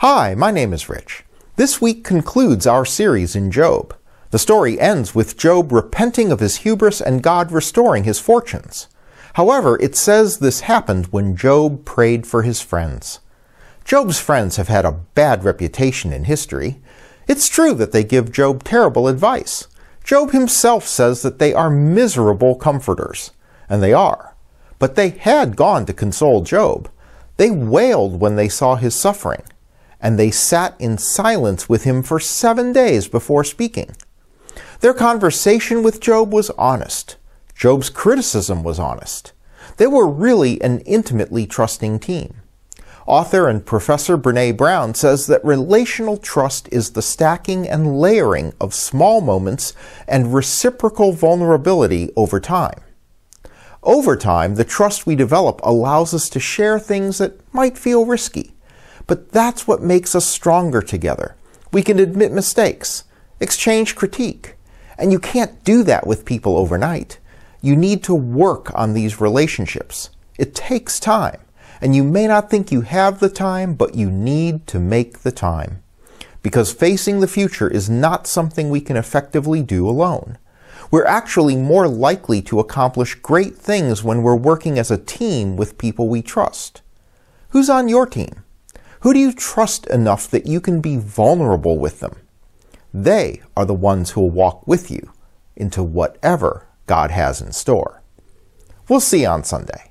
Hi, my name is Rich. This week concludes our series in Job. The story ends with Job repenting of his hubris and God restoring his fortunes. However, it says this happened when Job prayed for his friends. Job's friends have had a bad reputation in history. It's true that they give Job terrible advice. Job himself says that they are miserable comforters, and they are. But they had gone to console Job. They wailed when they saw his suffering, and they sat in silence with him for seven days before speaking. Their conversation with Job was honest. Job's criticism was honest. They were really an intimately trusting team. Author and professor Brene Brown says that relational trust is the stacking and layering of small moments and reciprocal vulnerability over time. Over time, the trust we develop allows us to share things that might feel risky. But that's what makes us stronger together. We can admit mistakes, exchange critique, and you can't do that with people overnight. You need to work on these relationships. It takes time. And you may not think you have the time, but you need to make the time. Because facing the future is not something we can effectively do alone. We're actually more likely to accomplish great things when we're working as a team with people we trust. Who's on your team? Who do you trust enough that you can be vulnerable with them? They are the ones who will walk with you into whatever God has in store. We'll see you on Sunday.